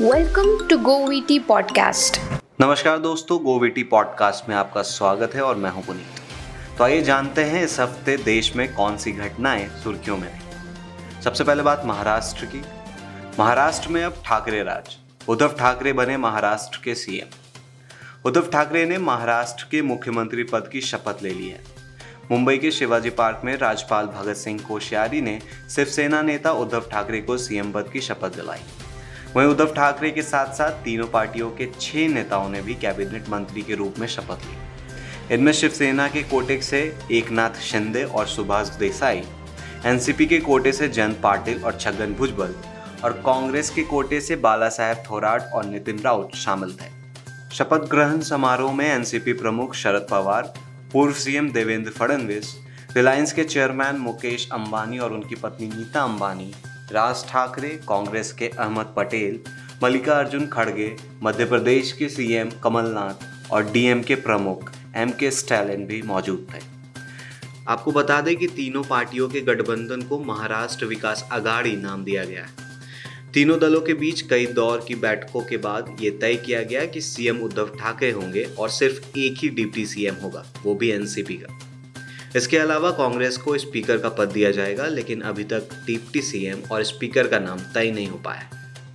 Welcome to गोवीटी podcast नमस्कार दोस्तों गोवीटी podcast में आपका स्वागत है और मैं हूँ पुनीत। तो आइए जानते हैं इस हफ़्ते देश में कौन सी घटनाएँ सुर्खियों में रही। सबसे पहले बात महाराष्ट्र की। महाराष्ट्र में अब ठाकरे राज। उद्धव ठाकरे बने महाराष्ट्र के सीएम। उद्धव ठाकरे ने महाराष्ट्र के मुख्यमंत्री पद की शपथ ले ली है। मुंबई के शिवाजी पार्क में राज्यपाल भगत सिंह कोश्यारी ने शिवसेना नेता उद्धव ठाकरे को सीएम पद की शपथ दिलाई। वहीं उद्धव ठाकरे के साथ साथ तीनों पार्टियों के छह नेताओं ने भी कैबिनेट मंत्री के रूप में शपथ ली। इनमें शिवसेना के कोटे से एकनाथ शिंदे और सुभाष देसाई, एनसीपी के कोटे से जयंत पाटिल और छगन भुजबल, और कांग्रेस के कोटे से बाला साहेब थोराट और नितिन राउत शामिल थे। शपथ ग्रहण समारोह में एनसीपी प्रमुख शरद पवार, पूर्व सीएम देवेंद्र फडणवीस, रिलायंस के चेयरमैन मुकेश अंबानी और उनकी पत्नी नीता अंबानी राज ठाकरे, कांग्रेस के अहमद पटेल, मल्लिकार्जुन खड़गे, मध्य प्रदेश के सीएम कमलनाथ और डीएम के प्रमुख एम के स्टैलिन भी मौजूद थे। आपको बता दें कि तीनों पार्टियों के गठबंधन को महाराष्ट्र विकास अगाड़ी नाम दिया गया है। तीनों दलों के बीच कई दौर की बैठकों के बाद ये तय किया गया कि सीएम उद्धव ठाकरे होंगे और सिर्फ़ एक ही डिप्टी सीएम होगा, वो भी एनसीपी का। इसके अलावा कांग्रेस को स्पीकर का पद दिया जाएगा, लेकिन अभी तक डिप्टी सीएम और स्पीकर का नाम तय नहीं हो पाया।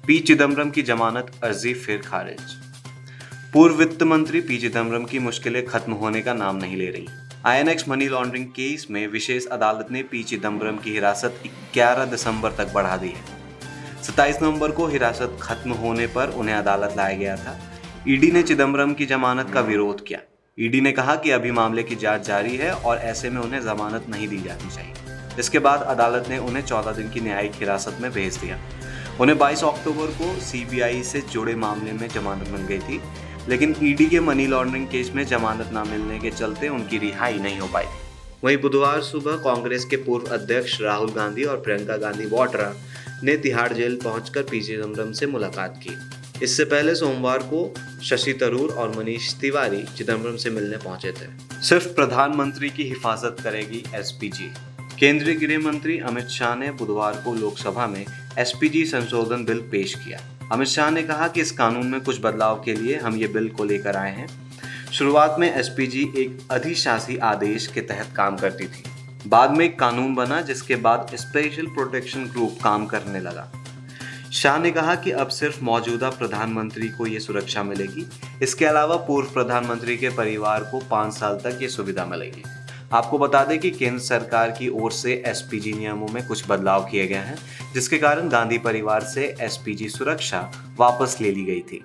पी चिदम्बरम की जमानत अर्जी फिर खारिज। पूर्व वित्त मंत्री पी चिदम्बरम की मुश्किलें खत्म होने का नाम नहीं ले रही। आईएनएक्स मनी लॉन्ड्रिंग केस में विशेष अदालत ने पी चिदम्बरम की हिरासत 11 दिसंबर तक बढ़ा दी है। 27 नवंबर को हिरासत खत्म होने पर उन्हें अदालत लाया गया था। ईडी ने चिदम्बरम की जमानत का विरोध किया। ईडी ने कहा कि अभी मामले की जाँच जारी है और ऐसे में उन्हें जमानत नहीं दी जानी चाहिए। इसके बाद अदालत ने उन्हें 14 दिन की न्यायिक हिरासत में भेज दिया। उन्हें 22 अक्टूबर को सीबीआई से जुड़े मामले में जमानत मिल गई थी, लेकिन ईडी के मनी लॉन्ड्रिंग केस में जमानत न मिलने के चलते उनकी रिहाई नहीं हो पाई। वहीं बुधवार सुबह कांग्रेस के पूर्व अध्यक्ष राहुल गांधी और प्रियंका गांधी वाड्रा ने तिहाड़ जेल पहुंचकर पी चिदम्बरम से मुलाकात की। इससे पहले सोमवार को शशि तरूर और मनीष तिवारी चिदम्बरम से मिलने पहुँचे थे। सिर्फ़ प्रधानमंत्री की हिफाजत करेगी एसपीजी केंद्रीय गृह मंत्री अमित शाह ने बुधवार को लोकसभा में एसपीजी संशोधन बिल पेश किया। अमित शाह ने कहा कि इस कानून में कुछ बदलाव के लिए हम ये बिल को लेकर आए हैं। शुरुआत में एसपीजी एक अधिशासी आदेश के तहत काम करती थी। बाद में एक कानून बना जिसके बाद स्पेशल प्रोटेक्शन ग्रुप काम करने लगा। शाह ने कहा कि अब सिर्फ़ मौजूदा प्रधानमंत्री को ये सुरक्षा मिलेगी। इसके अलावा पूर्व प्रधानमंत्री के परिवार को पाँच साल तक ये सुविधा मिलेगी। आपको बता दें कि केंद्र सरकार की ओर से एसपीजी नियमों में कुछ बदलाव किए गए हैं, जिसके कारण गांधी परिवार से एसपीजी सुरक्षा वापस ले ली गई थी।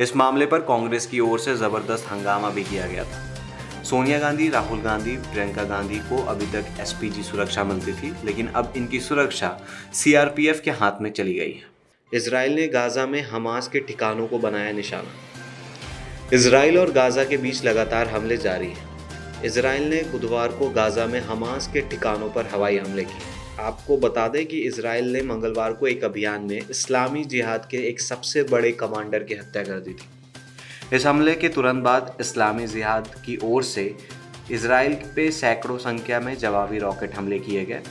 इस मामले पर कांग्रेस की ओर से ज़बरदस्त हंगामा भी किया गया था। सोनिया गांधी, राहुल गांधी, प्रियंका गांधी को अभी तक एसपीजी सुरक्षा मिलती थी, लेकिन अब इनकी सुरक्षा सीआरपीएफ के हाथ में चली गई है। इसराइल ने गाजा में हमास के ठिकानों को बनाया निशाना। इसराइल और गाजा के बीच लगातार हमले जारी हैं। इसराइल ने बुधवार को गाजा में हमास के ठिकानों पर हवाई हमले किए। आपको बता दें कि इसराइल ने मंगलवार को एक अभियान में इस्लामी जिहाद के एक सबसे बड़े कमांडर की हत्या कर दी थी। इस हमले के तुरंत बाद इस्लामी जिहाद की ओर से इसराइल पे सैकड़ों संख्या में जवाबी रॉकेट हमले किए गए।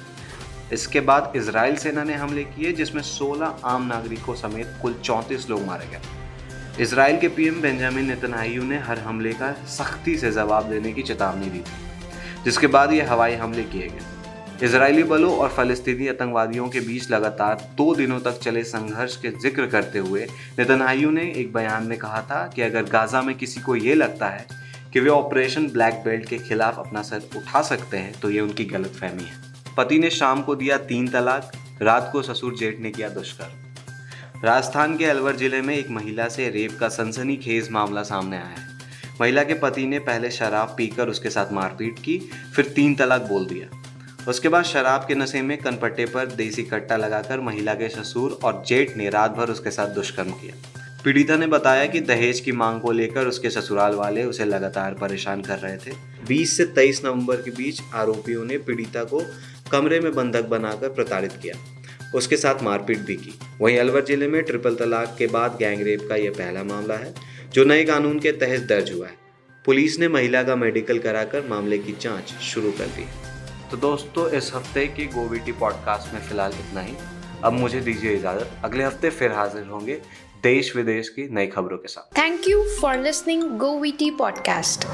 इसके बाद इसराइल सेना ने हमले किए, जिसमें 16 आम नागरिकों समेत कुल 34 लोग मारे गए। इसराइल के पीएम बेंजामिन नेतन्याहू ने हर हमले का सख्ती से जवाब देने की चेतावनी दी थी, जिसके बाद ये हवाई हमले किए गए। इसराइली बलों और फलस्तीनी आतंकवादियों के बीच लगातार दो दिनों तक चले संघर्ष के ज़िक्र करते हुए नेतन्याहू ने एक बयान में कहा था कि अगर गाजा में किसी को ये लगता है कि वे ऑपरेशन ब्लैक बेल्ट के खिलाफ अपना सर उठा सकते हैं तो ये उनकी गलत फहमी है। पति ने शाम को दिया तीन तलाक, रात को ससुर जेठ ने किया दुष्कर्म राजस्थान के अलवर ज़िले में एक महिला से रेप का सनसनीखेज मामला सामने आया है। महिला के पति ने पहले शराब पीकर उसके साथ मारपीट की, फिर तीन तलाक बोल दिया। उसके बाद शराब के नशे में कनपट्टे पर देसी कट्टा लगाकर महिला के ससुर और जेठ ने रात भर उसके साथ दुष्कर्म किया। पीड़िता ने बताया कि दहेज की मांग को लेकर उसके ससुराल वाले उसे लगातार परेशान कर रहे थे। 20 से 23 नवंबर के बीच आरोपियों ने पीड़िता को कमरे में बंधक बनाकर प्रताड़ित किया। उसके साथ मारपीट भी की। वहीं अलवर ज़िले में ट्रिपल तलाक के बाद गैंगरेप का यह पहला मामला है जो नए कानून के तहत दर्ज हुआ है। पुलिस ने महिला का मेडिकल कराकर मामले की जाँच शुरू कर दी। तो दोस्तों इस हफ़्ते की गोविटी पॉडकास्ट में फ़िलहाल इतना ही। अब मुझे दीजिए इजाज़त। अगले हफ़्ते फिर हाजिर होंगे देश विदेश की नई खबरों के साथ। Thank you for listening go V T podcast